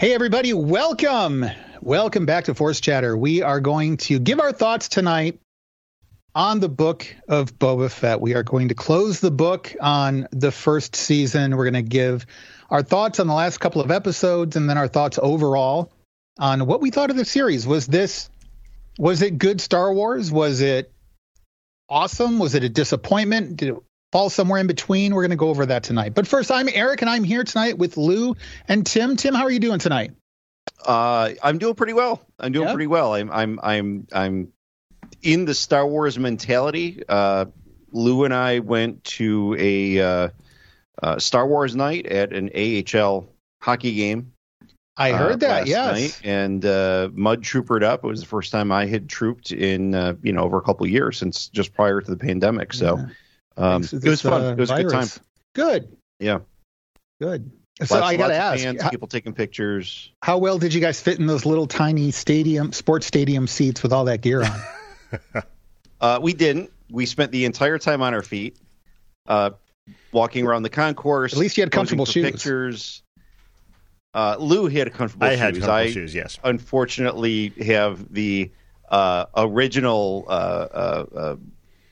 Hey, everybody, welcome. Welcome back to Force Chatter. We are going to give our thoughts tonight on the book of Boba Fett. We are going to close the book on the first season. We're going to give our thoughts on the last couple of episodes and then our thoughts overall on what we thought of the series. Was this was it good Star Wars? Was it awesome? Was it a disappointment? Did it fall somewhere in between? We're going to go over that tonight. But first, I'm Eric, and I'm here tonight with Lou and Tim. Tim, how are you doing tonight? Uh, I'm doing pretty well. I'm doing yep. pretty well. I'm I'm I'm I'm in the Star Wars mentality. Uh, Lou and I went to a uh, uh, Star Wars night at an AHL hockey game. I heard uh, that, yes. Night, and uh, Mud troopered up. It was the first time I had trooped in uh, you know over a couple of years since just prior to the pandemic. So. Yeah um, it was fun. Uh, it was a good time. Good. Yeah. Good. So lots, I got to ask, fans, how, people taking pictures. How well did you guys fit in those little tiny stadium, sports stadium seats with all that gear on? uh, we didn't. We spent the entire time on our feet, uh, walking around the concourse. At least you had comfortable shoes. Pictures. Uh, Lou he had comfortable I shoes. had comfortable I, shoes. Yes. Unfortunately, have the uh, original uh, uh,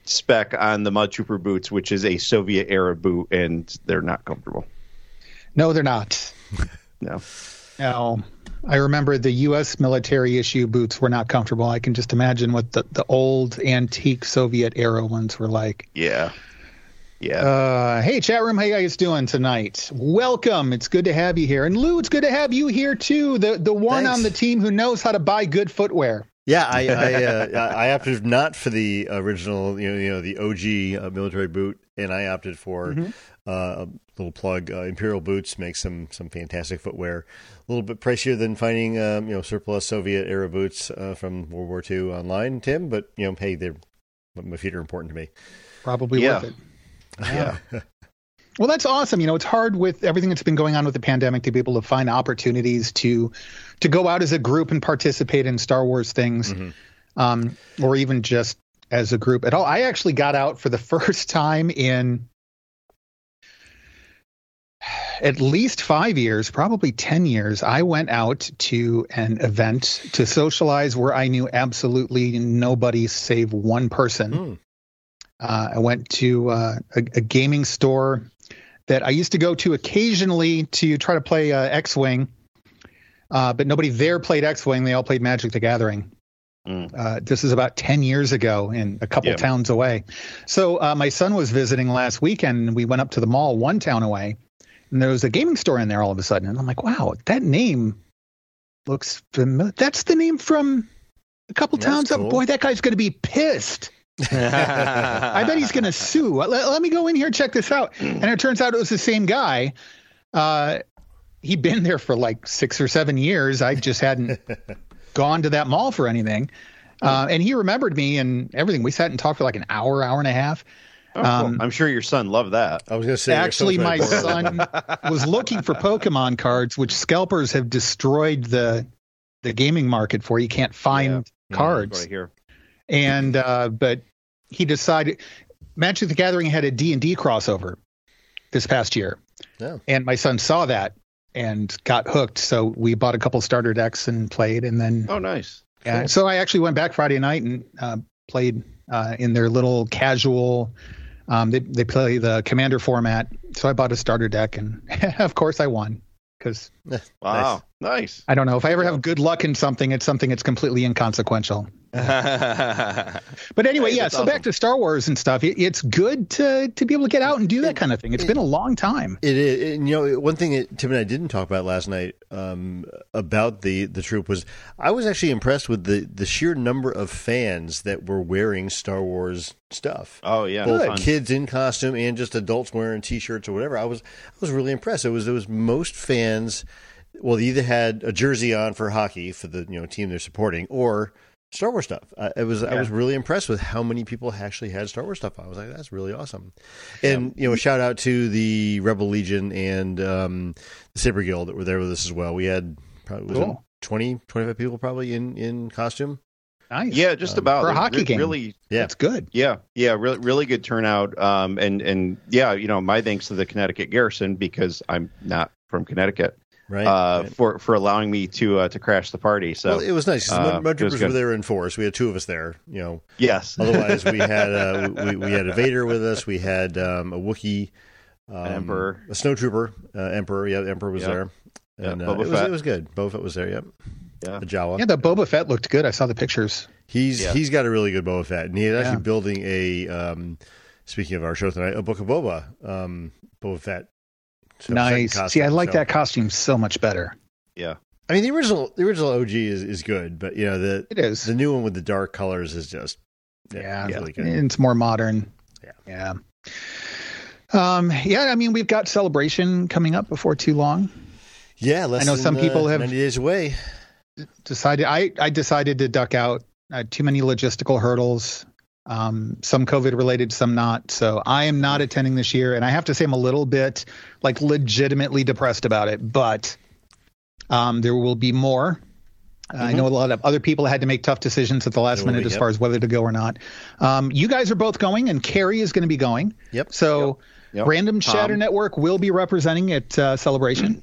spec on the Mud Trooper boots, which is a Soviet era boot, and they're not comfortable. No, they're not. no. No. I remember the U.S. military issue boots were not comfortable. I can just imagine what the, the old antique Soviet era ones were like. Yeah. Yeah. Uh, hey, chat room, how you guys doing tonight? Welcome. It's good to have you here. And Lou, it's good to have you here too. The the one Thanks. on the team who knows how to buy good footwear. Yeah, I I, uh, I, opted not for the original, you know, you know the OG uh, military boot, and I opted for mm-hmm. uh, a little plug. Uh, Imperial boots make some some fantastic footwear. A little bit pricier than finding um, you know surplus Soviet era boots uh, from World War II online, Tim. But you know, hey, they're my feet are important to me. Probably yeah. worth it. Yeah. Well, that's awesome. You know, it's hard with everything that's been going on with the pandemic to be able to find opportunities to to go out as a group and participate in Star Wars things, mm-hmm. um, or even just as a group at all. I actually got out for the first time in at least five years, probably 10 years. I went out to an event to socialize where I knew absolutely nobody save one person. Mm. Uh, I went to uh, a, a, gaming store that I used to go to occasionally to try to play uh, X Wing, uh, but nobody there played X Wing. They all played Magic the Gathering. Mm. Uh, this is about 10 years ago in a couple yep. towns away. So uh, my son was visiting last weekend, and we went up to the mall one town away, and there was a gaming store in there all of a sudden. And I'm like, wow, that name looks familiar. That's the name from a couple That's towns cool. up. Boy, that guy's going to be pissed. I bet he's going to sue. Let, let, me go in here check this out. And it turns out it was the same guy. Uh, he'd been there for like six or seven years. I just hadn't gone to that mall for anything. Uh, and he remembered me and everything. We sat and talked for like an hour, hour and a half. Oh, cool. um, I'm sure your son loved that. I was going to say, actually, my son was looking for Pokemon cards, which scalpers have destroyed the the gaming market for. You can't find yeah. cards. Yeah, and uh, but he decided Magic the Gathering had a D&D crossover this past year. Yeah. And my son saw that and got hooked. So we bought a couple starter decks and played and then Oh nice. Yeah. Cool. So I actually went back Friday night and uh, played uh, in their little casual um, they they play the commander format. So I bought a starter deck and of course I won because wow, nice. nice. I don't know if I ever have good luck in something, it's something that's completely inconsequential. but anyway, hey, yeah. So awesome. back to Star Wars and stuff. It, it's good to to be able to get out and do that kind of thing. It's it, been a long time. It is. You know, one thing that Tim and I didn't talk about last night um, about the the troop was I was actually impressed with the the sheer number of fans that were wearing Star Wars stuff. Oh yeah, both kids in costume and just adults wearing T-shirts or whatever. I was I was really impressed. It was it was most fans. Well, they either had a jersey on for hockey for the you know team they're supporting, or Star Wars stuff. I, it was yeah. I was really impressed with how many people actually had Star Wars stuff. I was like, that's really awesome. And yeah. you know, shout out to the Rebel Legion and um, the Saber Guild that were there with us as well. We had probably cool. 20, 25 people probably in in costume. Nice. Yeah, just um, about for a hockey re- game. Really, yeah, it's good. Yeah, yeah, really, really good turnout. Um, and and yeah, you know, my thanks to the Connecticut Garrison because I'm not from Connecticut. Right, uh, right. for for allowing me to uh, to crash the party. So well, it was nice. uh, Mud, Mud it was Troopers were there in force. We had two of us there. You know, yes, otherwise we had uh, we, we had a Vader with us. We had um, a Wookiee, um, Emperor. a snowtrooper, uh, Emperor. Yeah, the Emperor was Yep. there, Yeah, and uh, Boba it was Fett. it was good. Boba Fett was there. Yep, yeah. a Jawa. Yeah, the Boba Fett looked good. I saw the pictures. He's Yeah. he's got a really good Boba Fett, and he's actually Yeah. building a. Um, speaking of our show tonight, a book of Boba, um, Boba Fett. Nice. second See, I like so- that costume so much better. yeah. I mean, the original the original OG is, is good, but you know the It is. the new one with the dark colors is just yeah, it's really good. it's more modern. Yeah. Yeah. Um, yeah, I mean, we've got celebration coming up before too long. Yeah, I know than, some people uh, have- 90 days away. Decided I I decided to duck out. Too many logistical hurdles. Um, some COVID related, some not. So I am not attending this year, and I have to say I'm a little bit like legitimately depressed about it. But um, there will be more. I know a lot of other people had to make tough decisions at the last minute be, as yep. far as whether to go or not. Um, you guys are both going, and Carrie is going to be going. Yep. So Yep. Random Tom. Chatter Network will be representing at uh, Celebration.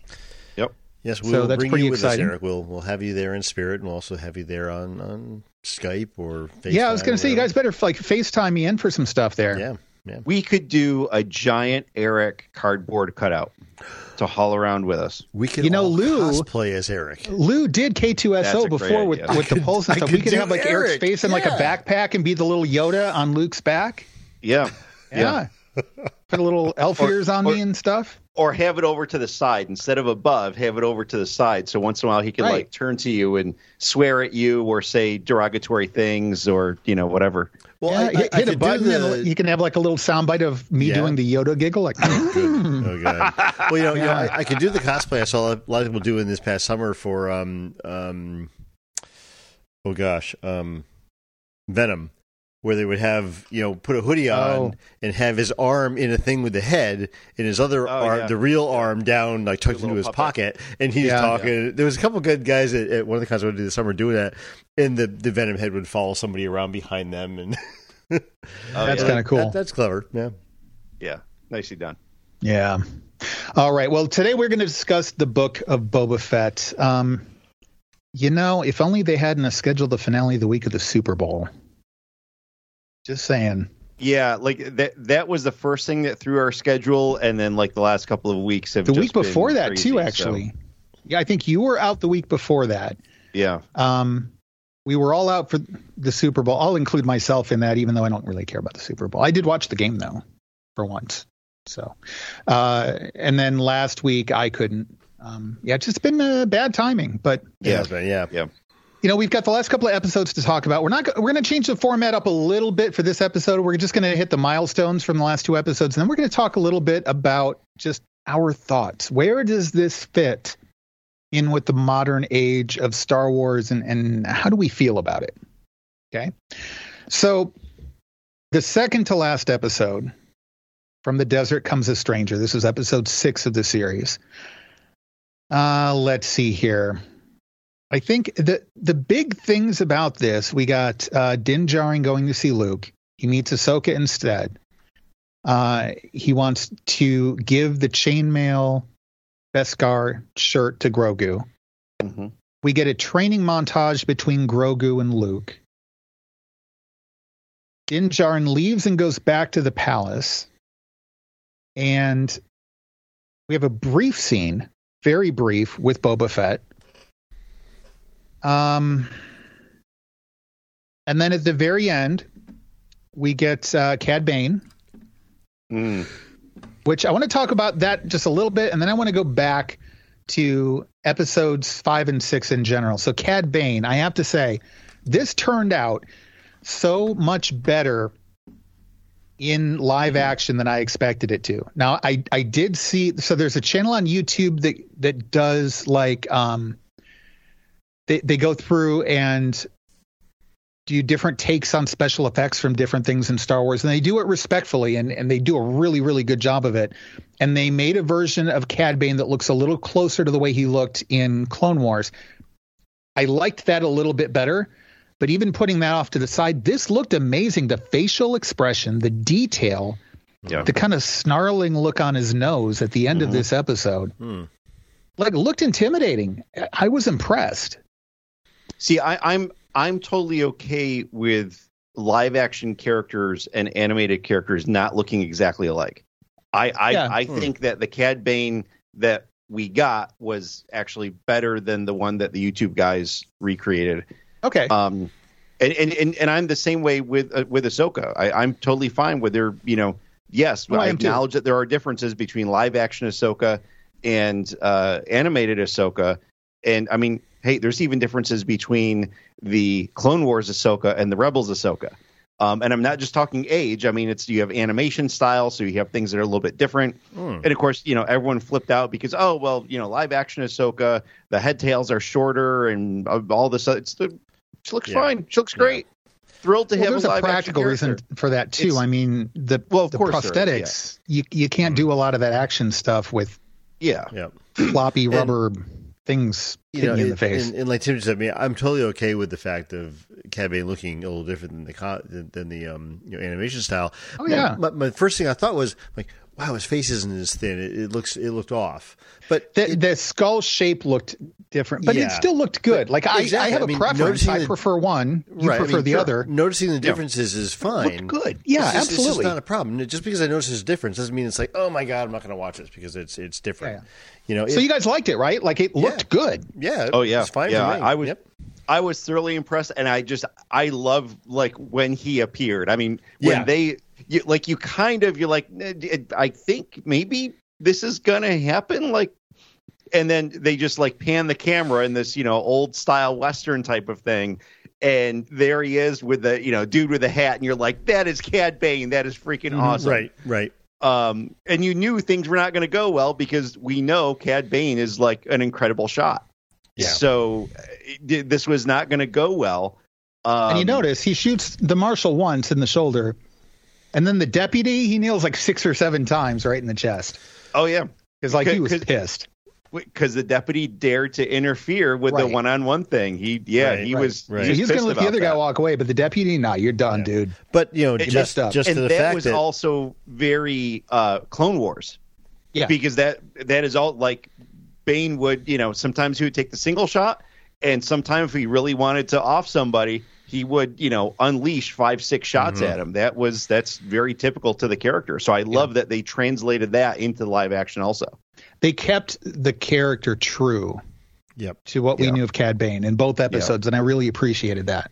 Yep. Yes, So we'll that's bring pretty you with exciting. us, Eric. We'll we'll have you there in spirit, and we'll also have you there on on Skype or FaceTime. yeah, I was going to say you guys better like FaceTime me in for some stuff there. Yeah, yeah. We could do a giant Eric cardboard cutout to haul around with us. We could You know, all Lou- play as Eric. Lou did K2SO before great with, idea. with the pulse and stuff. could We could have like Eric's face in like a backpack and be the little Yoda on Luke's back. Yeah. Yeah. Put a little elf Or- ears on or- me and stuff. Or have it over to the side instead of above. Have it over to the side, so once in a while he can Right. like turn to you and swear at you or say derogatory things or you know whatever. Well, yeah, I, hit, I, I hit a could button the- and you can have like a little soundbite of me Yeah. doing the Yoda giggle. Like, Oh god. Well, you know, you know, Yeah. I, I could do the cosplay. I saw a lot of people doing this past summer for um um. Oh gosh, um, Venom, where they would have you know put a hoodie on Oh. and have his arm in a thing with the head and his other Oh, arm, yeah. the real arm down like tucked into his puppet. pocket, and he's Yeah. talking. There was a couple good guys at, at one of the cons I went to this summer doing that, and the the Venom head would follow somebody around behind them, and Oh, That's yeah. kinda cool. That- that's clever. Yeah. yeah, nicely done. Yeah. All right. Well, today we're going to discuss the book of Boba Fett. Um, you know, if only they hadn't scheduled the finale the week of the Super Bowl. Just saying. Yeah, like that. That was the first thing that threw our schedule, and then like the last couple of weeks have The week before that, crazy, too, so, actually. Yeah, I think you were out the week before that. yeah, Um, we were all out for the Super Bowl. I'll include myself in that, even though I don't really care about the Super Bowl. I did watch the game, though, for once. So, uh, and then last week I couldn't. Um, yeah, it's just been uh, bad timing, but yeah, Yeah. yeah. You know, we've got the last couple of episodes to talk about. We're not. We're going to change the format up a little bit for this episode. We're just going to hit the milestones from the last two episodes, and then we're going to talk a little bit about just our thoughts. Where does this fit in with the modern age of Star Wars, and and how do we feel about it? Okay, so the second to last episode, from the desert comes a stranger. This is episode six of the series. Uh, let's see here. I think the the big things about this, we got uh, Din Djarin going to see Luke. He meets Ahsoka instead. Uh, he wants to give the chainmail Beskar shirt to Grogu. Mhm. We get a training montage between Grogu and Luke. Din Djarin leaves and goes back to the palace. And we have a brief scene, very brief, with Boba Fett. Um, and then at the very end, we get uh, Cad Bane, Mm. which I want to talk about that just a little bit, and then I want to go back to episodes five and six in general. So Cad Bane, I have to say, this turned out so much better in live action than I expected it to. Now I I did see so there's a channel on YouTube that that does like um they they go through and do different takes on special effects from different things in Star Wars and they do it respectfully and and they do a really really good job of it. And they made a version of Cad Bane that looks a little closer to the way he looked in Clone Wars. I liked that a little bit better. But even putting that off to the side, this looked amazing. The facial expression, the detail, Yeah. the kind of snarling look on his nose at the end of Mhm. this episode. Hmm. like looked intimidating. I was impressed. See, I, I'm I'm totally okay with live action characters and animated characters not looking exactly alike. I I, Yeah. I Hmm. think that the Cad Bane that we got was actually better than the one that the YouTube guys recreated. Okay. Um, and, and, and, and I'm the same way with uh, with Ahsoka. I, I'm totally fine with their, you know, yes, Oh, I I am too. acknowledge that there are differences between live action Ahsoka and uh, animated Ahsoka. And I mean, hey, there's even differences between the Clone Wars Ahsoka and the Rebels Ahsoka. Um, and I'm not just talking age. I mean, it's you have animation style, so you have things that are a little bit different. Hmm. And of course, you know, everyone flipped out because oh well, you know, live action Ahsoka, the head tails are shorter and uh, all this. It's the she looks Yeah. fine. She looks great. Thrilled to well, have there's a a practical reason for that too. It's- I mean, the Well, of the course there is, prosthetics. You you can't do a lot of that action stuff with Yeah, Yep. floppy rubber things You know, you in the face. and, and like Tim said, I mean, I'm totally okay with the fact of Cad Bane looking a little different than the than, than the um, you know animation style. Oh, yeah. My, my first thing I thought was like, wow, his face isn't as thin. It, it looks it looked off. But the, it- the skull shape looked different, but Yeah. it still looked good. Like I, I have I a mean, preference. I the- prefer one. You Right, I prefer mean, the sure. other. Noticing the differences is fine. Looked good. Yeah, It's just- It's absolutely. just not a problem. Just because I notice there's a difference doesn't mean it's like, oh my god, I'm not going to watch this because it's it's different. Yeah. You know. so you guys liked it, right? Like it looked good. yeah. Oh yeah, It's fine yeah. for me. I, I was Yep. I was thoroughly impressed, and I just I love like when he appeared. I mean, when Yeah. they you, like you kind of you're like "Eh, I think maybe this is gonna happen, like. And then they just like pan the camera in this, you know, old style western type of thing, and there he is with the, you know, dude with the hat, and you're like, that is Cad Bane, that is freaking awesome, Right. Right. um, and you knew things were not going to go well because we know Cad Bane is like an incredible shot. Yeah. So uh, this was not going to go well. Um, and you notice he shoots the marshal once in the shoulder, and then the deputy he kneels like six or seven times right in the chest Oh yeah, because like he was cause- pissed. because the deputy dared to interfere with the one-on-one thing. He, yeah, Right, he right, was. right. So He he's was going to let the about other guy walk away, but the deputy, nah, you're done, Yeah. dude. But you know, It- just messed up. just and to the that fact was that also very uh, Clone Wars. Yeah. because that that is all like Bane would, you know, sometimes he would take the single shot, and sometimes if he really wanted to off somebody, he would, you know, unleash five, six shots Mm-hmm. at him. That was that's very typical to the character. So I love that they translated that into live action also. They kept the character true Yep. to what we Yeah. knew of Cad Bane in both episodes, and I really appreciated that.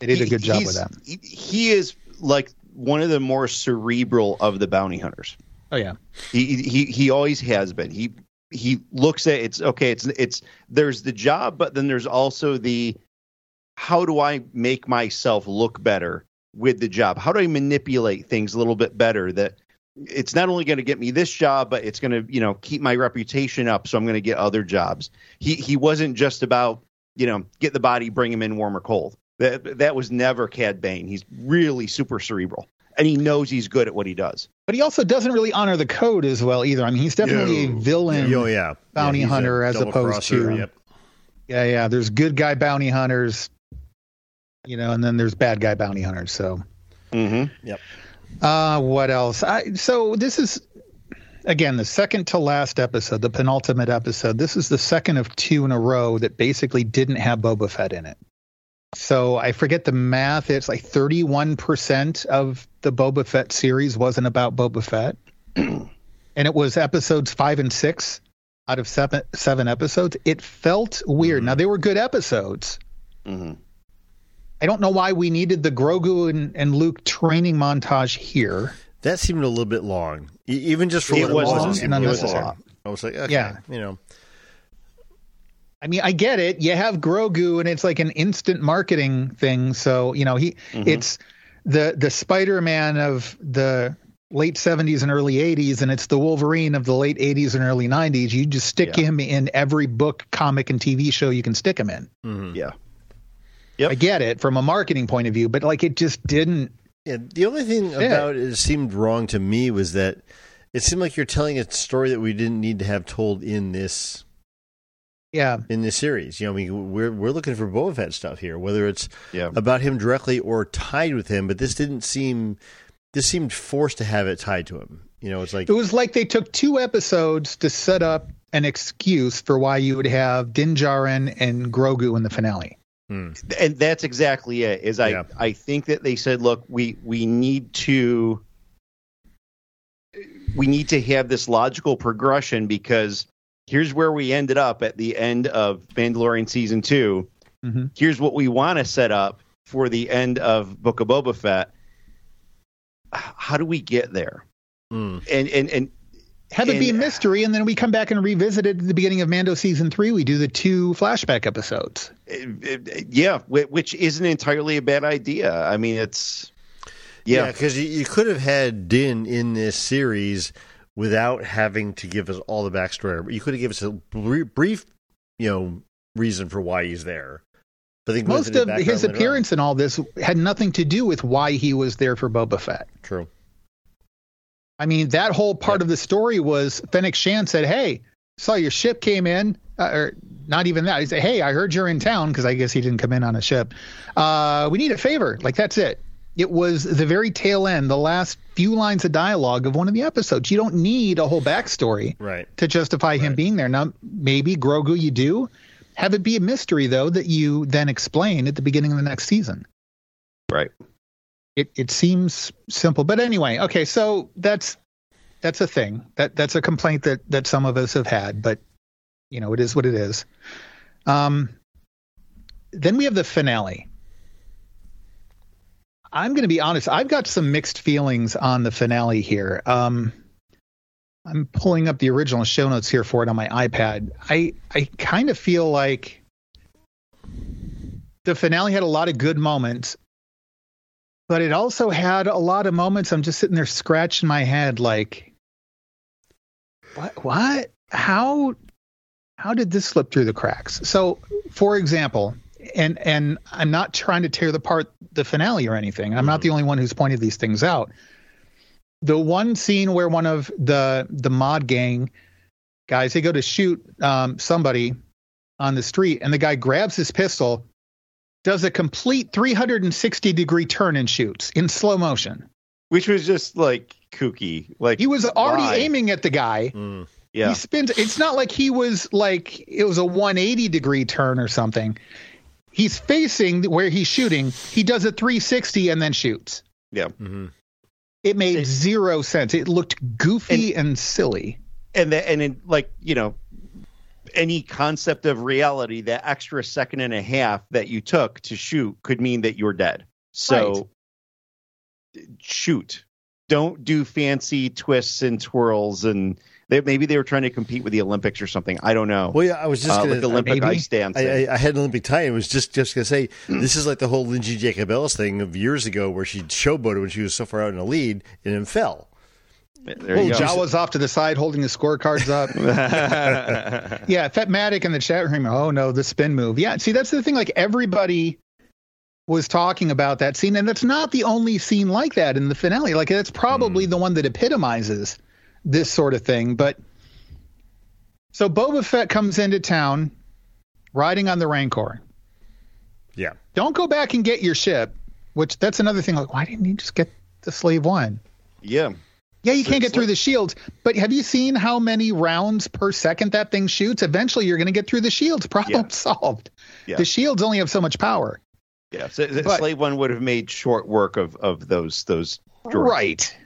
They did a He- good job with that. He, he is like one of the more cerebral of the bounty hunters. Oh yeah, He he he always has been. He he looks at it's okay. It's it's there's the job, but then there's also the how do I make myself look better with the job? How do I manipulate things a little bit better that it's not only going to get me this job, but it's going to you know keep my reputation up, so I'm going to get other jobs. He he wasn't just about you know get the body, bring him in warm or cold. That that was never Cad Bane. He's really super cerebral, and he knows he's good at what he does. but he also doesn't really honor the code as well either. I mean, he's definitely a villain. Oh yeah. bounty Yeah, hunter as opposed crosser, to- Yep. Yeah, yeah. There's good guy bounty hunters, you know, and then there's bad guy bounty hunters. So, Mm-hmm. uh, what else? I so this is again the second to last episode, the penultimate episode. This is the second of two in a row that basically didn't have Boba Fett in it. So I forget the math. It's like 31% of the Boba Fett series wasn't about Boba Fett. and it was episodes five and six out of seven, seven episodes. It felt weird. Mhm. Now, they were good episodes. Mm-hmm. I don't know why we needed the Grogu and, and Luke training montage here. That seemed a little bit long, even just for It what was it was. long It seemed and a little unnecessary. I was like, okay, Yeah. you know, I mean, I get it. You have Grogu, and it's like an instant marketing thing. So you know, he Mhm. it's the the Spider Man of the late '70s and early '80s, and it's the Wolverine of the late '80s and early '90s. You just stick Yeah. him in every book, comic, and TV show you can stick him in. Mhm. Yeah. Yep. I get it from a marketing point of view, but like it just didn't. Yeah, the only thing Yeah. about it seemed wrong to me was that it seemed like you're telling a story that we didn't need to have told in this Yeah, in this series. You know, I mean, we're we're looking for Boba Fett stuff here, whether it's Yeah. about him directly or tied with him. But this didn't seem this seemed forced to have it tied to him. You know, it's like it was like they took two episodes to set up an excuse for why you would have Din Djarin and Grogu in the finale. Hmm. And that's exactly it. Is I yeah. I think that they said, look, we we need to we need to have this logical progression because here's where we ended up at the end of Mandalorian season 2 mm-hmm. Here's what we want to set up for the end of Book of Boba Fett. How do we get there? Mm. And and and have it be a mystery, and then we come back and revisit it at the beginning of Mando season three. We do the two flashback episodes. Yeah, which isn't entirely a bad idea. I mean, it's yeah, because yeah, you, you could have had Din in this series without having to give us all the backstory. You could have given us a brief, you know, reason for why he's there. I think most of his appearance in all this had nothing to do with why he was there for Boba Fett. True. I mean, that whole part of the story was Fennec Shand said, "Hey, saw your ship came in." Uh, or not even that. He said, "Hey, I heard you're in town," because I guess he didn't come in on a ship. Uh, we need a favor. Like that's it. It was the very tail end, the last few lines of dialogue of one of the episodes. You don't need a whole backstory right. to justify right. him being there. Now, maybe Grogu, you do. Have it be a mystery though that you then explain at the beginning of the next season. Right it, it seems simple. But anyway, okay, so that's that's a thing. That that's a complaint that that some of us have had, but you know, it is what it is. Um, then we have the finale. I'm going to be honest. I've got some mixed feelings on the finale here. Um, I'm pulling up the original show notes here for it on my iPad. I I kind of feel like the finale had a lot of good moments, but it also had a lot of moments I'm just sitting there scratching my head like what what how how did this slip through the cracks so for example and and I'm not trying to tear apart the finale or anything I'm mm-hmm. not the only one who's pointed these things out the one scene where one of the the mod gang guys they go to shoot um, somebody on the street and the guy grabs his pistol does a complete 360 degree turn and shoots in slow motion. Which was just like kooky. Like he was already why? aiming at the guy. Mm, yeah. He spins it's not like he was like it was a 180 degree turn or something. He's facing where he's shooting. He does a 360 and then shoots. Yeah. Mm-hmm. It made it, zero sense. It looked goofy and, and silly. And the, and in, like, you know, any concept of reality, that extra second and a half that you took to shoot could mean that you're dead. So right. shoot. Don't do fancy twists and twirls and they, maybe they were trying to compete with the Olympics or something. I don't know. Well, yeah, I was just uh, going to Olympic maybe, ice dance. I, I, I, had an Olympic tie. I was just just going to say this is like the whole Lindsey Jacobellis thing of years ago, where she showboated when she was so far out in the lead and then fell. There well, Jawa's off to the side holding the scorecards up. yeah, Fetmatic in the chat room. Oh no, the spin move. Yeah, see that's the thing. Like everybody was talking about that scene, and that's not the only scene like that in the finale. Like that's probably mm. the one that epitomizes this sort of thing. But so Boba Fett comes into town riding on the Rancor. Yeah. Don't go back and get your ship. Which that's another thing. Like, why didn't you just get the Slave One? Yeah. Yeah, you can't get through the shields, but have you seen how many rounds per second that thing shoots? Eventually, you're going to get through the shields. Problem yeah. solved. Yeah. The shields only have so much power. Yeah, so but, Slave One would have made short work of of those those. Droids. Right.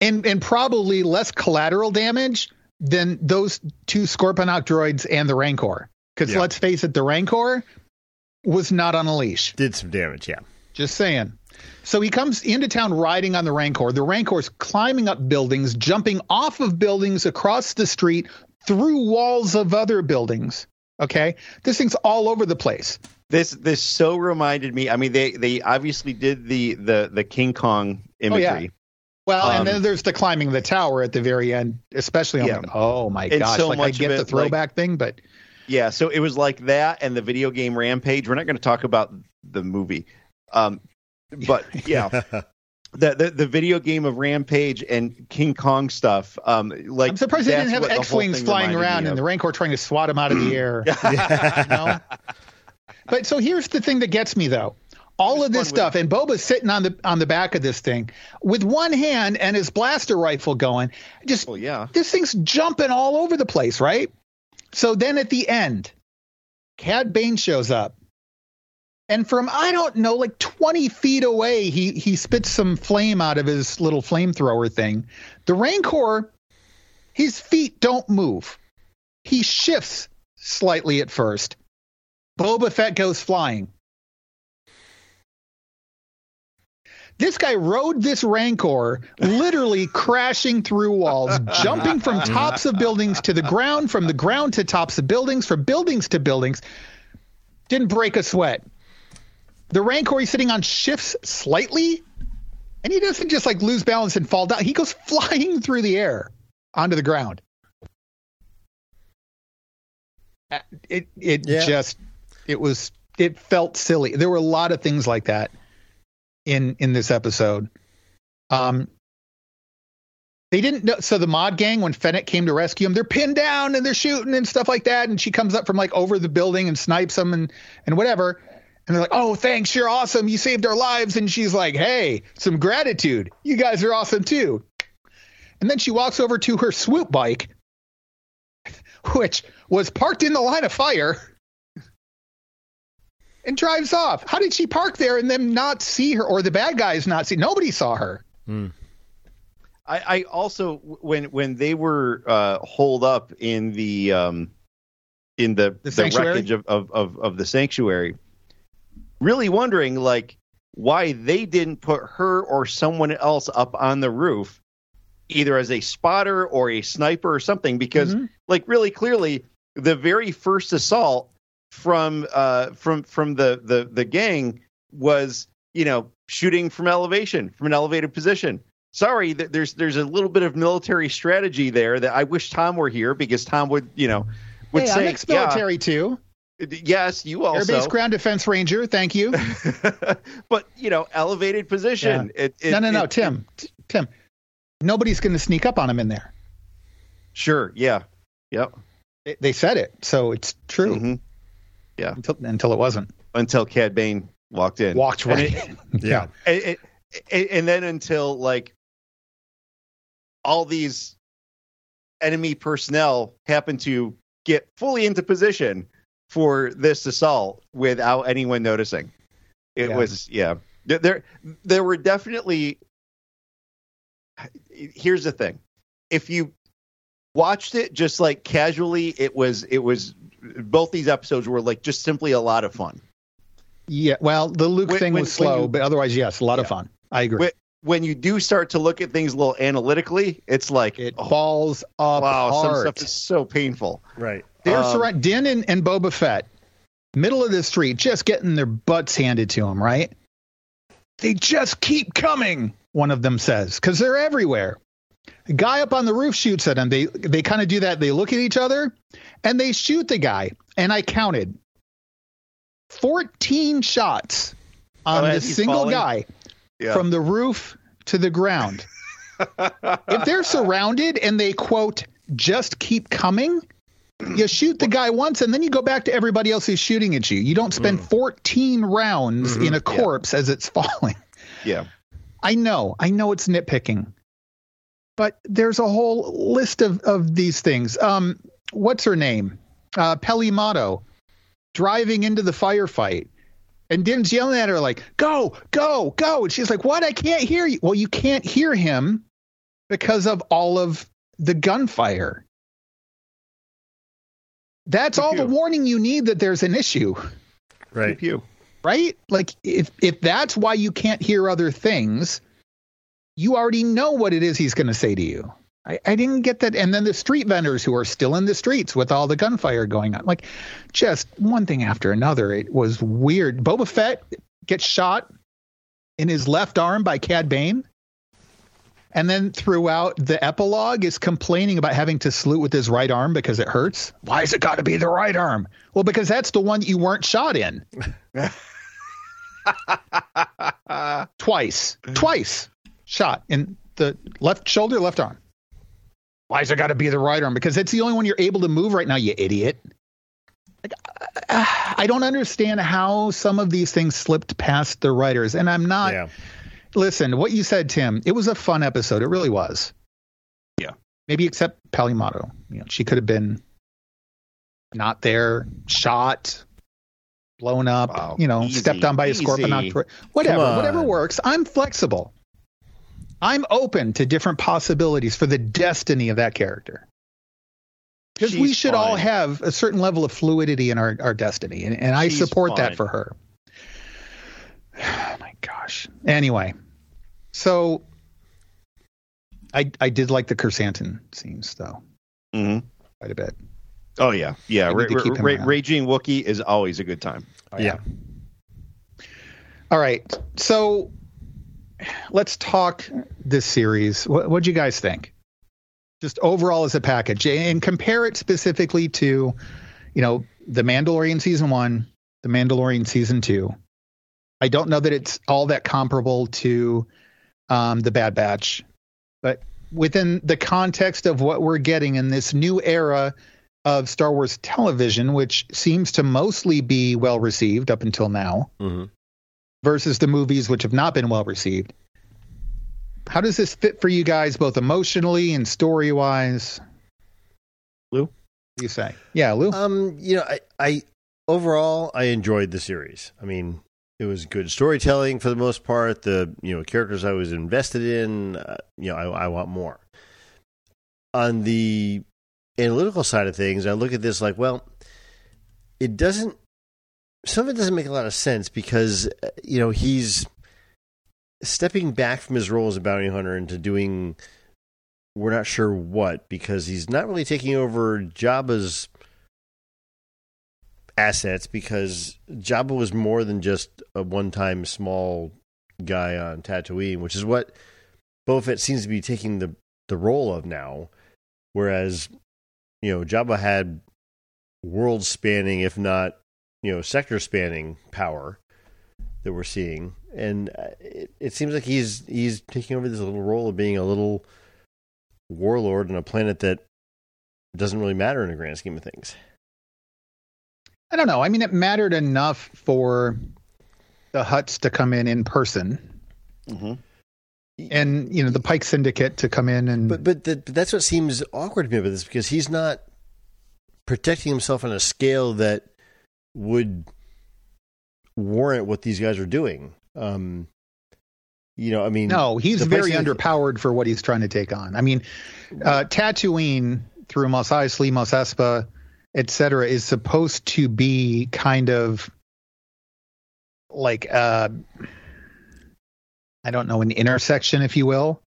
And and probably less collateral damage than those two Scorpenek droids and the Rancor. Because yeah. let's face it, the Rancor was not on a leash. Did some damage, yeah. Just saying. So he comes into town riding on the Rancor. The Rancor's climbing up buildings, jumping off of buildings across the street, through walls of other buildings. Okay, this thing's all over the place. This this so reminded me. I mean, they they obviously did the the the King Kong imagery. Oh, yeah. Well, um, and then there's the climbing the tower at the very end, especially. yeah. Like, oh my gosh! So like I get the throwback like, thing, but yeah. So it was like that, and the video game Rampage. We're not going to talk about the movie. Um, but yeah. the, the the video game of Rampage and King Kong stuff. Um, like I'm surprised they didn't have X wings flying around and the Rancor trying to swat him out of the air. you know? But so here's the thing that gets me though. All of this stuff, and Boba's sitting on the on the back of this thing with one hand and his blaster rifle going. Just oh, yeah, this thing's jumping all over the place, right? So then at the end, Cad Bane shows up. And from I don't know, like 20 feet away, he he spits some flame out of his little flamethrower thing. The Rancor, his feet don't move. He shifts slightly at first. Boba Fett goes flying. This guy rode this Rancor, literally crashing through walls, jumping from tops of buildings to the ground, from the ground to tops of buildings, from buildings to buildings. Didn't break a sweat. The Rancor he's sitting on shifts slightly, and he doesn't just like lose balance and fall down. He goes flying through the air onto the ground. Uh, it it yeah. just it was it felt silly. There were a lot of things like that in in this episode. Um, they didn't know. So the mod gang, when Fennec came to rescue them, they're pinned down and they're shooting and stuff like that. And she comes up from like over the building and snipes them and and whatever. And they're like, "Oh, thanks, you're awesome. You saved our lives." And she's like, "Hey, some gratitude. You guys are awesome too." And then she walks over to her swoop bike, which was parked in the line of fire and drives off. How did she park there and then not see her, or the bad guys not see? Nobody saw her. Hmm. I, I, also when when they were uh, holed up in the um, in the the, the wreckage of, of, of, of the sanctuary, really wondering like why they didn't put her or someone else up on the roof, either as a spotter or a sniper or something, because mm-hmm. like really clearly the very first assault from uh, from from the, the the gang was you know shooting from elevation from an elevated position. Sorry, there's there's a little bit of military strategy there that I wish Tom were here because Tom would you know would hey, say I'm ex-military yeah, too. Yes, you also Airbase Ground Defense Ranger. Thank you. but you know, elevated position. Yeah. It, it, no, no, no, it, Tim. Tim. Nobody's going to sneak up on him in there. Sure. Yeah. Yep. They said it, so it's true. Mm-hmm. Yeah. Until, until it wasn't. Until Cad Bane walked in. Walked right in. yeah. And, and then until like all these enemy personnel happen to get fully into position for this assault without anyone noticing. It yeah. was yeah. There there were definitely here's the thing. If you watched it just like casually, it was it was both these episodes were like just simply a lot of fun. Yeah, well, the Luke when, thing was slow, you, but otherwise, yes, a lot yeah. of fun. I agree. When, when, you do start to look at things a little analytically, it's like it oh, falls apart. Wow, some stuff is so painful. Right. They're um, surrounded. Din and, and Boba Fett, middle of the street, just getting their butts handed to them. Right. They just keep coming. One of them says because they're everywhere. The guy up on the roof shoots at them. They they kind of do that. They look at each other and they shoot the guy. And I counted 14 shots on oh, this single falling? guy yeah. from the roof to the ground. if they're surrounded and they quote just keep coming, you shoot the guy once and then you go back to everybody else who's shooting at you. You don't spend mm. 14 rounds mm-hmm. in a corpse yeah. as it's falling. Yeah. I know. I know it's nitpicking. But there's a whole list of, of these things. Um, what's her name? Uh, Peli Motto driving into the firefight. And Din's yelling at her like, "Go, go, go!" And she's like, "What? I can't hear you." Well, you can't hear him because of all of the gunfire. That's all the warning you need that there's an issue. Right. You. Right? Like if if that's why you can't hear other things, you already know what it is he's going to say to you. I, I, didn't get that. And then the street vendors who are still in the streets with all the gunfire going on, like just one thing after another. It was weird. Boba Fett gets shot in his left arm by Cad Bane. And then throughout the epilogue is complaining about having to salute with his right arm because it hurts. Why has it got to be the right arm? Well, because that's the one you weren't shot in. Twice. Twice shot in the left shoulder, left arm. Why Why's it got to be the right arm? Because it's the only one you're able to move right now, you idiot. Like, I don't understand how some of these things slipped past the writers. And I'm not. Yeah. Listen, what you said, Tim, it was a fun episode. It really was. Yeah. Maybe except Peli Motto. You know, she could have been not there, shot, blown up, wow. you know, easy, stepped on by a scorpion. Whatever, whatever works. I'm flexible. I'm open to different possibilities for the destiny of that character. Because we should fine. all have a certain level of fluidity in our, our destiny. And, and I support fine. that for her. Oh my gosh. Anyway, so I I did like the Krrsantan scenes though. Mm-hmm. Quite a bit. Oh yeah, yeah. Ra- ra- Raging Wookiee is always a good time. Oh, yeah. yeah. All right, so let's talk this series. What what'd you guys think? Just overall as a package, and compare it specifically to, you know, the Mandalorian season one, the Mandalorian season two. I don't know that it's all that comparable to um, the Bad Batch, but within the context of what we're getting in this new era of Star Wars television, which seems to mostly be well received up until now, mm-hmm. Versus the movies which have not been well received. How does this fit for you guys, both emotionally and story wise? Lou, what do you say? Yeah, Lou. Um, you know, I, I overall I enjoyed the series. I mean, it was good storytelling for the most part. The you know characters I was invested in, uh, you know, I, I want more. On the analytical side of things, I look at this like, well, it doesn't. Some of it doesn't make a lot of sense because uh, you know he's stepping back from his role as a bounty hunter into doing we're not sure what because he's not really taking over Jabba's assets because Jabba was more than just a one-time small guy on Tatooine, which is what Boba Fett seems to be taking the the role of now. Whereas you know, Jabba had world spanning, if not, you know, sector spanning power that we're seeing. And uh, it, it seems like he's he's taking over this little role of being a little warlord on a planet that doesn't really matter in the grand scheme of things. I don't know. I mean, it mattered enough for the Hutts to come in in person. Mm-hmm and you know the Pike Syndicate to come in and. But but, the, but that's what seems awkward to me about this because he's not protecting himself on a scale that would warrant what these guys are doing. Um, you know, I mean, no, he's very underpowered for what he's trying to take on. I mean, uh, Tatooine through Mos Eisley, Mos Espa, etc., is supposed to be kind of like uh I don't know, an intersection, if you will.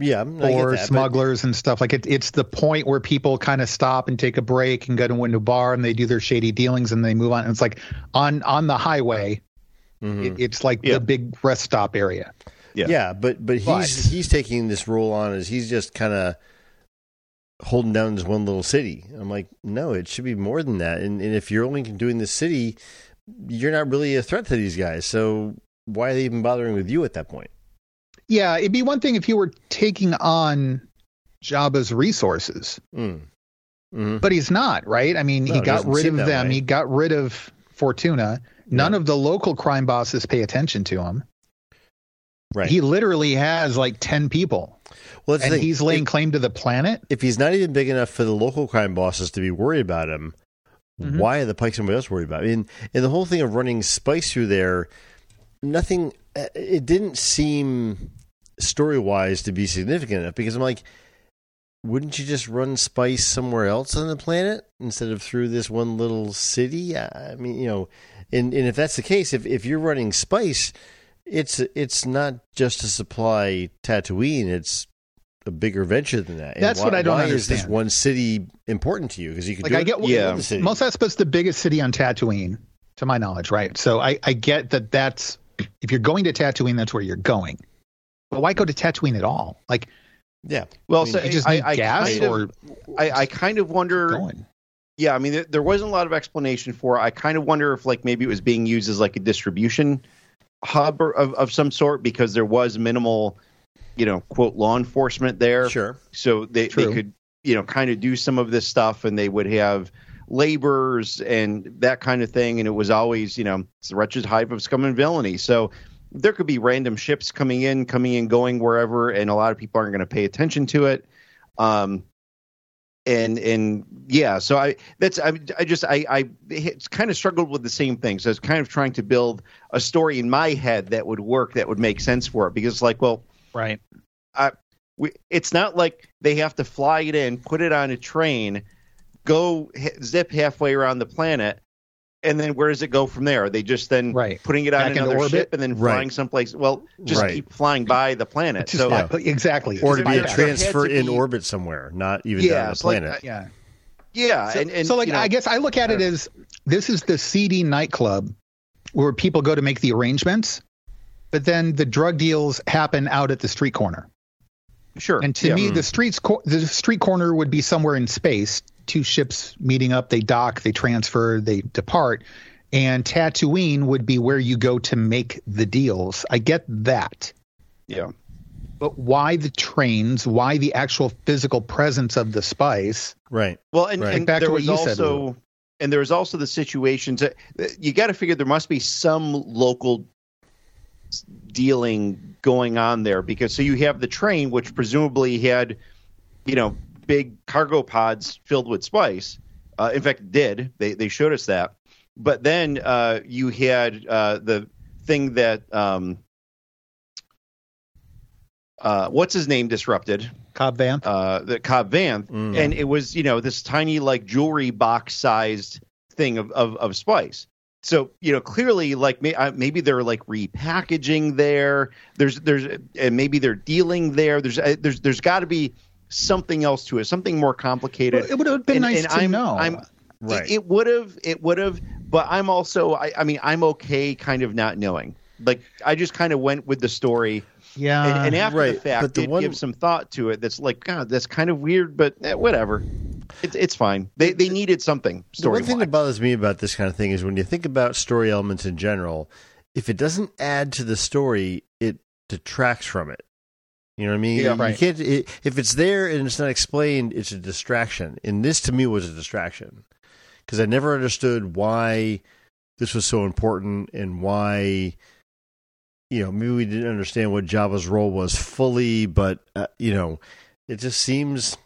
Yeah, or that, smugglers but... and stuff like it. It's the point where people kind of stop and take a break and go to a window bar and they do their shady dealings and they move on. And it's like on on the highway. Mm-hmm. It, it's like yeah. the big rest stop area. Yeah, yeah, but but he's but, he's taking this role on as he's just kind of holding down this one little city. I'm like, no, it should be more than that. And and if you're only doing this city, you're not really a threat to these guys. So why are they even bothering with you at that point? Yeah, it'd be one thing if you were taking on Jabba's resources. Mm. Mm-hmm. But he's not, right? I mean, no, he got rid of them. Way. He got rid of Fortuna. None yeah. of the local crime bosses pay attention to him. Right. He literally has like 10 people. Well, and he's laying if, claim to the planet. If he's not even big enough for the local crime bosses to be worried about him, mm-hmm. why are the Pikes somebody else worried about? I mean, and the whole thing of running spice through there nothing. Uh, it didn't seem story wise to be significant enough because I'm like, wouldn't you just run spice somewhere else on the planet instead of through this one little city? I mean, you know, and and if that's the case, if if you're running spice, it's it's not just to supply Tatooine. It's a bigger venture than that. That's why, what I don't why understand. Is this one city important to you? Because you could like I get yeah. Mos Espa's the biggest city on Tatooine, to my knowledge, right? So I I get that that's if you're going to Tatooine, that's where you're going. But why go to Tatooine at all? Like, yeah. Well, I mean, so you just need I, gas, kind or I, I kind of wonder. Going. Yeah, I mean, there, there wasn't a lot of explanation for. It. I kind of wonder if like maybe it was being used as like a distribution hub or, of of some sort because there was minimal, you know, quote law enforcement there. Sure. So they True. they could you know kind of do some of this stuff and they would have laborers and that kind of thing. And it was always, you know, it's the wretched hive of scum and villainy. So there could be random ships coming in, coming and going wherever, and a lot of people aren't going to pay attention to it. Um, and and yeah, so I that's I, I just I I it's kind of struggled with the same thing. So I was kind of trying to build a story in my head that would work, that would make sense for it, because it's like, well, right, I, we, it's not like they have to fly it in, put it on a train, go zip halfway around the planet, and then where does it go from there? Are they just then right. putting it on Back another ship and then flying right. someplace? Well, just right. keep flying by the planet. Just, so yeah. exactly, or to be a transfer in be, orbit somewhere, not even yeah, down the planet. Like, yeah, yeah, so, and, and so like you know, I guess I look at it as this is the seedy nightclub where people go to make the arrangements, but then the drug deals happen out at the street corner. Sure. And to yeah. me, mm. the streets the street corner would be somewhere in space. Two ships meeting up, they dock, they transfer, they depart, and Tatooine would be where you go to make the deals. I get that. Yeah. But why the trains? Why the actual physical presence of the spice? Right. Well, and, right. and back there to what was you also, said, and there was also the situations that you got to figure there must be some local dealing going on there because so you have the train which presumably had you know big cargo pods filled with spice. Uh, in fact did. They they showed us that. But then uh, you had uh, the thing that um, uh, what's his name disrupted? Cobb Vanth. Uh, the Cobb Vanth. Mm. and it was you know this tiny like jewelry box sized thing of, of, of spice. So you know clearly like may, uh, maybe they're like repackaging there. There's there's and maybe they're dealing there. There's uh, there's there's got to be something else to it something more complicated well, it would have been and, nice and to I'm, know I'm, right it, it would have it would have but i'm also I, I mean i'm okay kind of not knowing like i just kind of went with the story yeah and, and after right. the fact but the did one... give some thought to it that's like god that's kind of weird but eh, whatever it's it's fine. They they needed something. The one thing that bothers me about this kind of thing is when you think about story elements in general, if it doesn't add to the story, it detracts from it. You know what I mean? Yeah, right. You can't it, if it's there and it's not explained, it's a distraction. And this to me was a distraction because I never understood why this was so important and why you know maybe we didn't understand what Jabba's role was fully, but uh, you know it just seems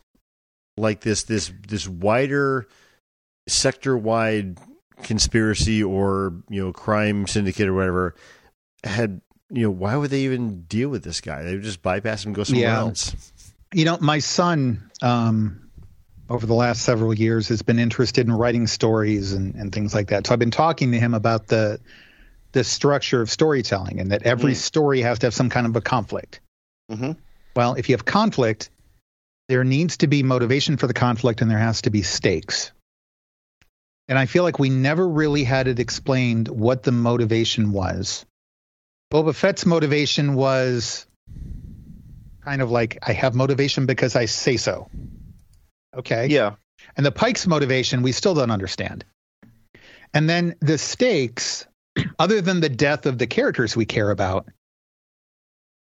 like this this this wider sector wide conspiracy or you know crime syndicate or whatever had you know why would they even deal with this guy they would just bypass him and go somewhere yeah. else you know my son um over the last several years has been interested in writing stories and, and things like that so i've been talking to him about the the structure of storytelling and that every mm. story has to have some kind of a conflict mm-hmm. well if you have conflict there needs to be motivation for the conflict and there has to be stakes. And I feel like we never really had it explained what the motivation was. Boba Fett's motivation was kind of like, I have motivation because I say so. Okay. Yeah. And the Pyke's motivation, we still don't understand. And then the stakes, other than the death of the characters we care about,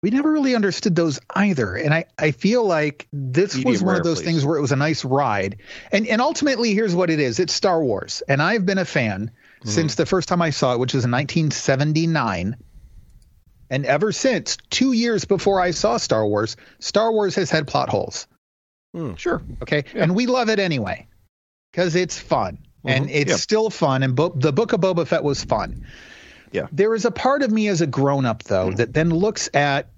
we never really understood those either. And I, I feel like this Medium was one rare, of those please. things where it was a nice ride. And and ultimately here's what it is. It's Star Wars. And I've been a fan mm-hmm. since the first time I saw it, which was in 1979. And ever since, two years before I saw Star Wars, Star Wars has had plot holes. Mm, sure. Okay. Yeah. And we love it anyway because it's fun. Mm-hmm. And it's yeah. still fun. And Bo- the Book of Boba Fett was fun. Yeah. There is a part of me as a grown up, though, mm-hmm. that then looks at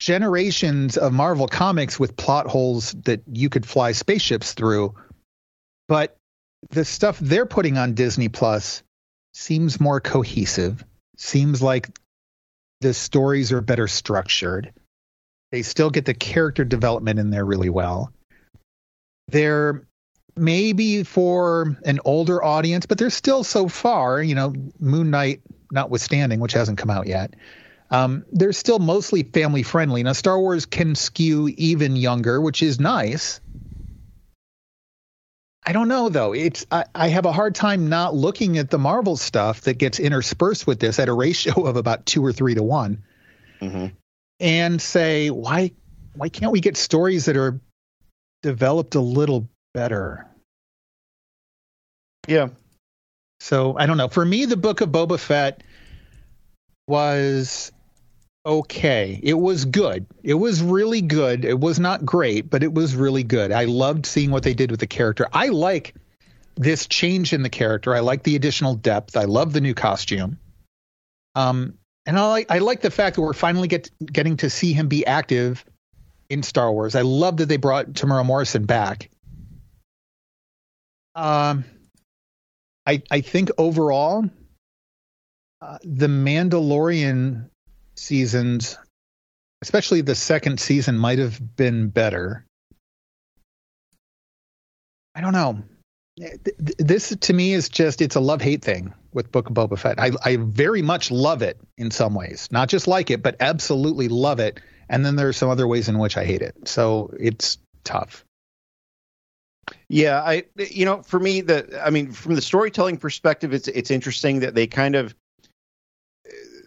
generations of Marvel comics with plot holes that you could fly spaceships through. But the stuff they're putting on Disney Plus seems more cohesive, seems like the stories are better structured. They still get the character development in there really well. They're maybe for an older audience, but they're still so far, you know, Moon Knight notwithstanding, which hasn't come out yet um, they're still mostly family friendly. Now, Star Wars can skew even younger, which is nice. I don't know though. It's I, I, have a hard time not looking at the Marvel stuff that gets interspersed with this at a ratio of about two or three to one, mm-hmm. and say why why can't we get stories that are developed a little better? Yeah. So I don't know. For me, the book of Boba Fett was okay. It was good. It was really good. It was not great, but it was really good. I loved seeing what they did with the character. I like this change in the character. I like the additional depth. I love the new costume. Um, and I like I like the fact that we're finally get getting to see him be active in Star Wars. I love that they brought Temuera Morrison back. Um, I I think overall, uh, the Mandalorian seasons, especially the second season, might have been better. I don't know. This to me is just it's a love hate thing with Book of Boba Fett. I, I very much love it in some ways, not just like it, but absolutely love it. And then there are some other ways in which I hate it. So it's tough. Yeah, I you know for me the I mean from the storytelling perspective, it's it's interesting that they kind of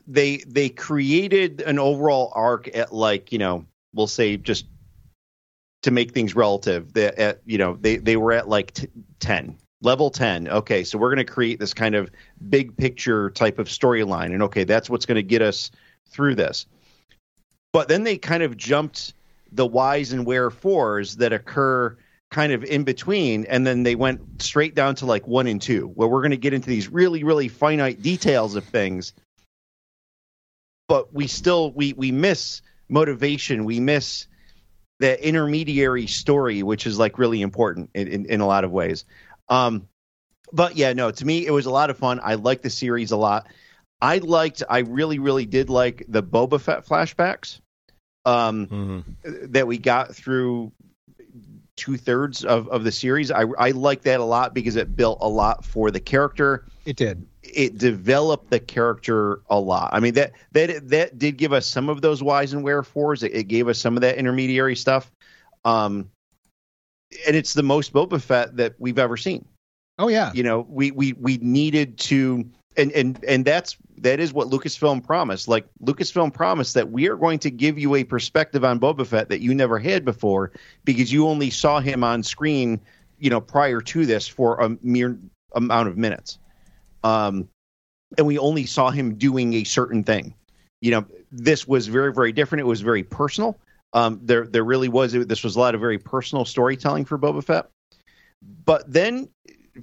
they they created an overall arc at like you know we'll say just to make things relative that at you know they they were at like t- 10 level 10 okay so we're going to create this kind of big picture type of storyline and okay that's what's going to get us through this. But then they kind of jumped the whys and wherefores that occur kind of in between and then they went straight down to like one and two where we're going to get into these really really finite details of things but we still we we miss motivation. We miss the intermediary story which is like really important in, in, in a lot of ways. Um but yeah no to me it was a lot of fun. I liked the series a lot. I liked i really really did like the boba fett flashbacks um mm-hmm. that we got through two thirds of, of the series. I i like that a lot because it built a lot for the character. It did it developed the character a lot. I mean that that that did give us some of those whys and wherefores. It, it gave us some of that intermediary stuff. Um, and it's the most Boba Fett that we've ever seen. Oh yeah. You know, we we we needed to and and and that's that is what Lucasfilm promised. Like Lucasfilm promised that we are going to give you a perspective on Boba Fett that you never had before because you only saw him on screen, you know, prior to this for a mere amount of minutes um, and we only saw him doing a certain thing. You know, this was very, very different. It was very personal. Um, there, there really was. This was a lot of very personal storytelling for Boba Fett. But then,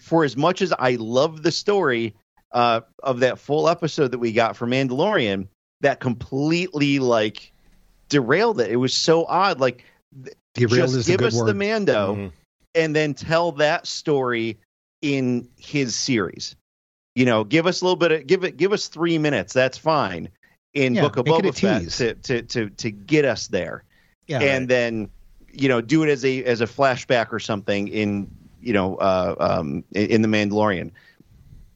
for as much as I love the story uh, of that full episode that we got for Mandalorian, that completely like derailed it. It was so odd. Like, derailed just give us word. the Mando, mm-hmm. and then tell that story in his series you know, give us a little bit of give it give us three minutes. That's fine in yeah, Book of Boba Fett to, to to to get us there. Yeah, and right. then you know do it as a as a flashback or something in you know uh, um, in the Mandalorian,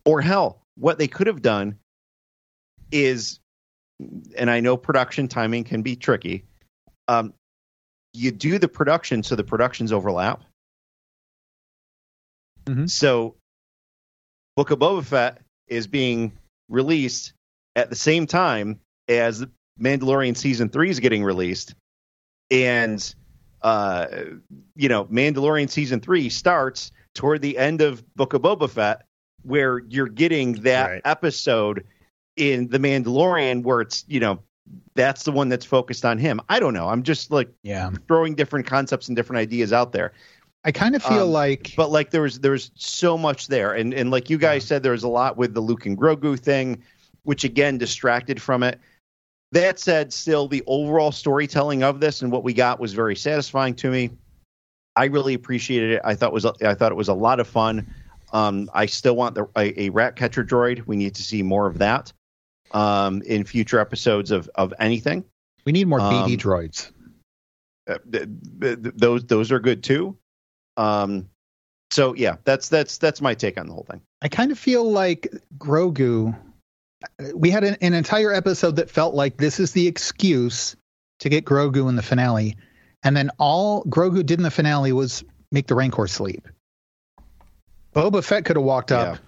or hell, what they could have done is, and I know production timing can be tricky. Um, you do the production so the productions overlap. Mm-hmm. So Book of Boba Fett is being released at the same time as Mandalorian season three is getting released, and uh, you know, Mandalorian season three starts toward the end of Book of Boba Fett, where you're getting that right. episode in the Mandalorian, where it's you know that's the one that's focused on him. I don't know. I'm just like yeah throwing different concepts and different ideas out there. I kind of feel um, like, but like there was there was so much there, and and like you guys yeah. said, there was a lot with the Luke and Grogu thing, which again distracted from it. That said, still the overall storytelling of this and what we got was very satisfying to me. I really appreciated it. I thought was I thought it was a lot of fun. Um, I still want the, a, a, rat catcher droid. We need to see more of that um, in future episodes of of anything. We need more BD um, droids. Uh, th- th- those those are good too. Um, so yeah, that's that's that's my take on the whole thing. I kind of feel like Grogu. We had an, an entire episode that felt like this is the excuse to get Grogu in the finale, and then all Grogu did in the finale was make the Rancor sleep. Boba Fett could have walked up yeah.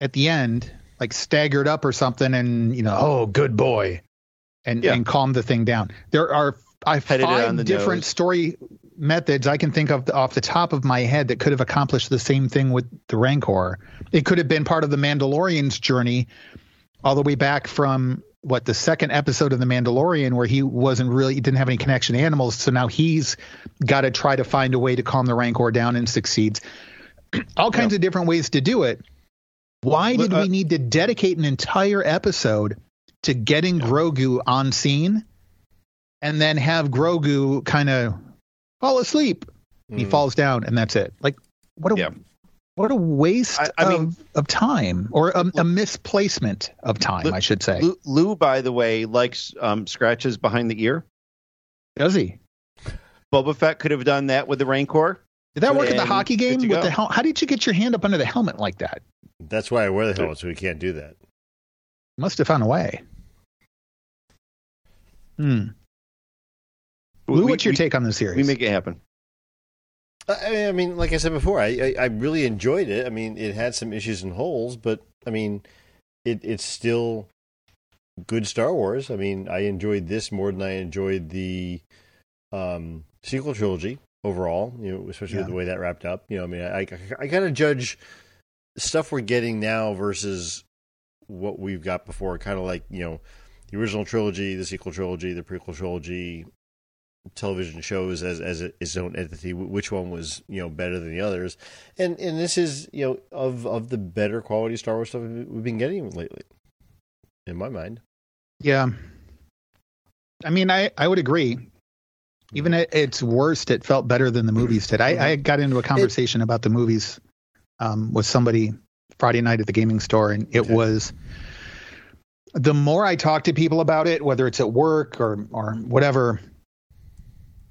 at the end, like staggered up or something, and you know, oh, good boy, and yeah. and calmed the thing down. There are I five different nose. story methods I can think of off the top of my head that could have accomplished the same thing with the Rancor. It could have been part of the Mandalorian's journey all the way back from what the second episode of the Mandalorian where he wasn't really he didn't have any connection to animals so now he's got to try to find a way to calm the rancor down and succeeds all kinds yeah. of different ways to do it why did uh, we need to dedicate an entire episode to getting yeah. Grogu on scene and then have Grogu kind of fall asleep mm. he falls down and that's it like what a yeah. What a waste I, I of, mean, of time, or a, a, misplacement of time, I should say. Lou, Lou, by the way, likes um, scratches behind the ear. Does he? Boba Fett could have done that with the Rancor. Did that work at the hockey game? With the hel- How did you get your hand up under the helmet like that? That's why I wear the helmet, so we can't do that. Must have found a way. Hmm. Lou, we, what's your we, take on the series? We make it happen. I mean, like I said before, I, I, I really enjoyed it. I mean, it had some issues and holes, but I mean, it it's still good Star Wars. I mean, I enjoyed this more than I enjoyed the um, sequel trilogy overall. You know, especially yeah. with the way that wrapped up. You know, I mean, I I, I kind of judge stuff we're getting now versus what we've got before. Kind of like you know, the original trilogy, the sequel trilogy, the prequel trilogy, television shows as as its own entity which one was you know better than the others. And and this is you know of of the better quality star wars stuff we've been getting lately in my mind. Yeah. I mean i i would agree. Even at its worst it felt better than the movies did. I i got into a conversation it, about the movies um, with somebody friday night at the gaming store and it was the more i talk to people about it whether it's at work or or whatever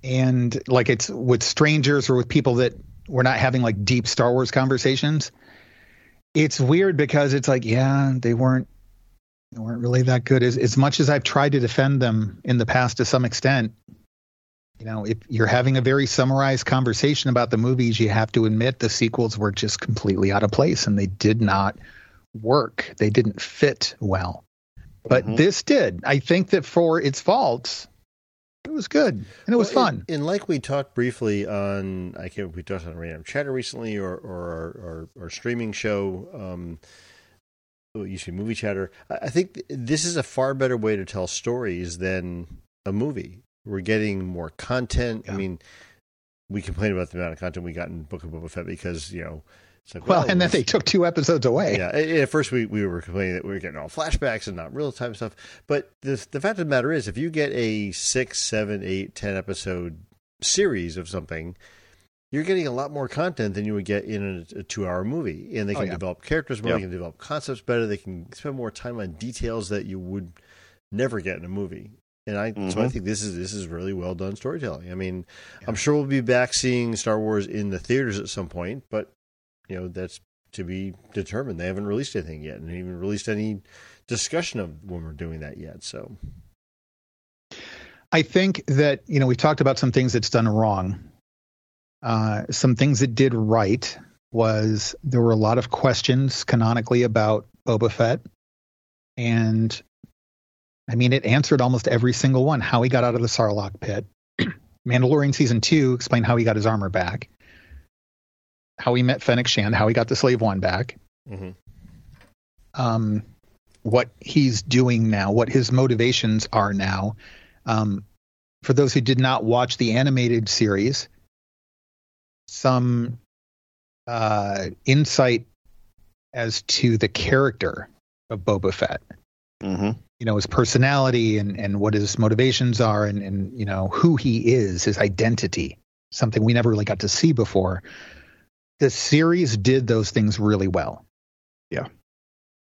and like it's with strangers or with people that we're not having like deep Star Wars conversations. It's weird because it's like, yeah, they weren't they weren't really that good. As as much as I've tried to defend them in the past to some extent, you know, if you're having a very summarized conversation about the movies, you have to admit the sequels were just completely out of place and they did not work. They didn't fit well. But mm-hmm. this did. I think that for its faults, it was good and it was well, fun. And, and, like we talked briefly on, I can't we talked on Random Chatter recently, or or our, streaming show. Um, it used to be movie chatter. I think this is a far better way to tell stories than a movie. We're getting more content. Yeah. I mean, we complain about the amount of content we got in Book of Boba Fett because you know well, well, and then they took two episodes away. Yeah, at first we, we were complaining that we were getting all flashbacks and not real time stuff. But the the fact of the matter is, if you get a six, seven, eight, ten episode series of something, you're getting a lot more content than you would get in a, a two hour movie. And they oh, can oh, yeah. develop characters more, yep. they can develop concepts better, they can spend more time on details that you would never get in a movie. And I mm-hmm. so I mm-hmm. think this is this is really well done storytelling. I mean, yeah. I'm sure we'll be back seeing Star Wars in the theaters at some point, but you know that's to be determined. They haven't released anything yet, and even released any discussion of when we're doing that yet. So, I think that you know we talked about some things that's done wrong. Uh, some things it did right was there were a lot of questions canonically about Boba Fett, and I mean it answered almost every single one. How he got out of the Sarlacc pit. Mandalorian season two explained how he got his armor back how he met Fennec Shand, how he got the Slave One back, mm-hmm. um, what he's doing now, what his motivations are now. Um, for those who did not watch the animated series, some uh, insight as to the character of Boba Fett. Mm-hmm. You know, his personality and, and what his motivations are and, and, you know, who he is, his identity, something we never really got to see before the series did those things really well. Yeah.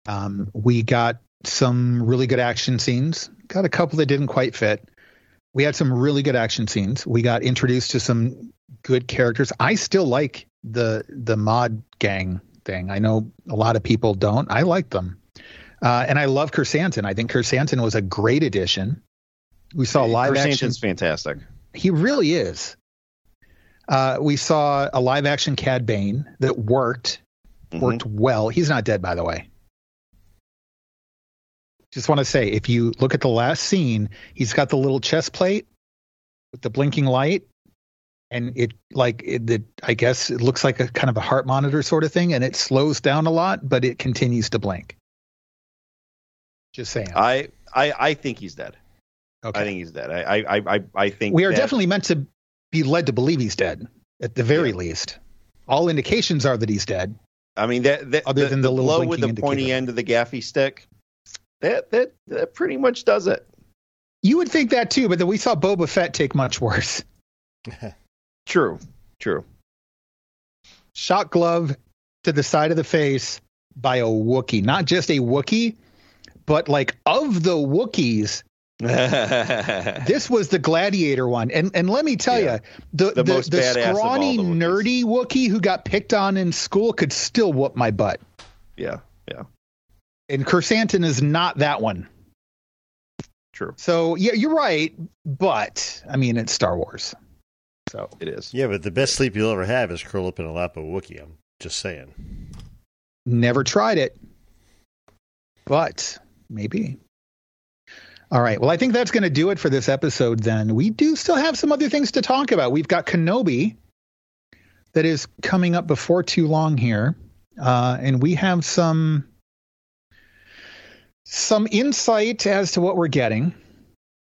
Um, we got some really good action scenes. Got a couple that didn't quite fit. We had some really good action scenes. We got introduced to some good characters. I still like the the mod gang thing. I know a lot of people don't. I like them. Uh, and I love Krrsantan. I think Krrsantan was a great addition. We saw live Krrsantan's action. fantastic. He really is. Uh, we saw a live action Cad Bane that worked, mm-hmm. worked well. He's not dead, by the way. Just want to say, if you look at the last scene, he's got the little chest plate with the blinking light. and it like it, it, I guess it looks like a kind of a heart monitor sort of thing, and it slows down a lot, but it continues to blink. Just saying. I I, I think he's dead. Okay. I think he's dead. I I I, I think we are that, definitely meant to be led to believe he's dead at the very yeah. least. All indications are that he's dead. I mean, that, that other the, than the, the blow with the indicator. pointy end of the gaffi stick, that, that that pretty much does it. You would think that too, but then we saw Boba Fett take much worse. true, true. Shot glove to the side of the face by a Wookiee, not just a Wookiee, but like of the Wookiees, this was the gladiator one, and and let me tell yeah. you, the the, the, the scrawny, the nerdy Wookiee who got picked on in school could still whoop my butt. Yeah, yeah. And Krrsantan is not that one. True. So yeah, you're right, but I mean it's Star Wars, so it is. Yeah, but the best sleep you'll ever have is curl up in a lap of Wookiee. I'm just saying. Never tried it, but maybe. All right. Well, I think that's going to do it for this episode then. We do still have some other things to talk about. We've got Kenobi that is coming up before too long here. Uh, and we have some some insight as to what we're getting.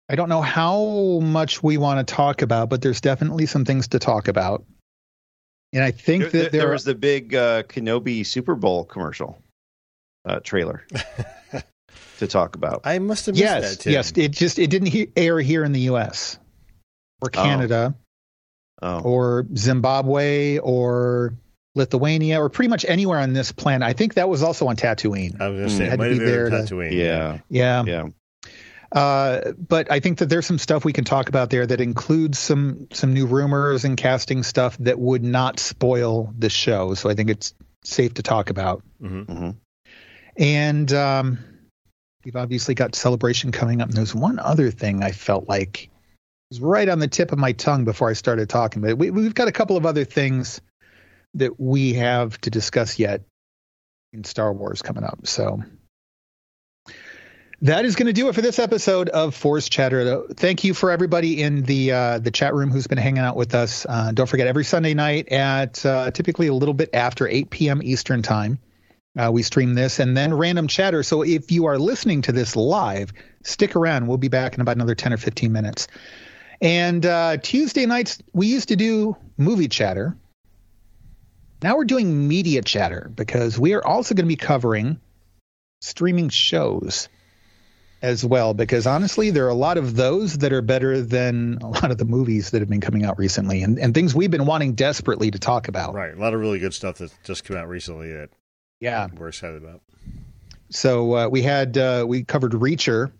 I don't know how much we want to talk about, but there's definitely some things to talk about. And I think there, that there, there was the big uh, Kenobi Super Bowl commercial uh, trailer. to talk about. I must have missed yes, that. Too. Yes, it just it didn't he- air here in the U.S. or oh. Canada oh. Oh. or Zimbabwe or Lithuania or pretty much anywhere on this planet. I think that was also on Tatooine. I was going to say, it might have been there Tatooine. To, yeah, yeah, yeah. Uh, but I think that there's some stuff we can talk about there that includes some some new rumors and casting stuff that would not spoil the show. So I think it's safe to talk about. Mm-hmm. Mm-hmm. And um, We've obviously got celebration coming up. And there's one other thing I felt like was right on the tip of my tongue before I started talking. But we, we've got a couple of other things that we have to discuss yet in Star Wars coming up. So that is going to do it for this episode of Force Chatter. Thank you for everybody in the uh, the chat room who's been hanging out with us. Uh, don't forget every Sunday night at uh, typically a little bit after 8 p.m. Eastern time. Uh, we stream this and then random chatter. So if you are listening to this live, stick around. We'll be back in about another 10 or 15 minutes. And uh, Tuesday nights, we used to do movie chatter. Now we're doing media chatter because we are also going to be covering streaming shows as well. Because honestly, there are a lot of those that are better than a lot of the movies that have been coming out recently and, and things we've been wanting desperately to talk about. Right. A lot of really good stuff that's just come out recently that yeah, we're excited about. So uh, we had uh, we covered Reacher,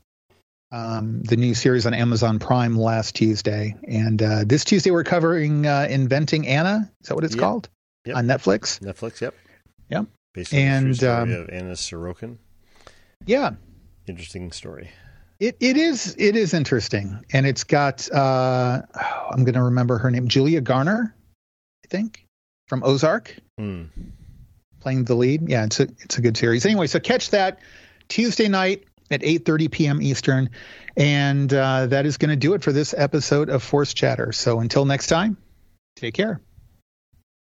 um, the new series on Amazon Prime last Tuesday, and uh, this Tuesday we're covering uh, Inventing Anna. Is that what it's yep. called yep. on Netflix? Netflix, yep. Yep. Based on and, the story um, of Anna Sorokin. Yeah. Interesting story. It it is it is interesting, and it's got uh, oh, I'm going to remember her name, Julia Garner, I think, from Ozark. Mm playing the lead. Yeah, it's a it's a good series. Anyway, so catch that Tuesday night at 8:30 p.m. Eastern, and uh, that is going to do it for this episode of Force Chatter. So until next time, take care.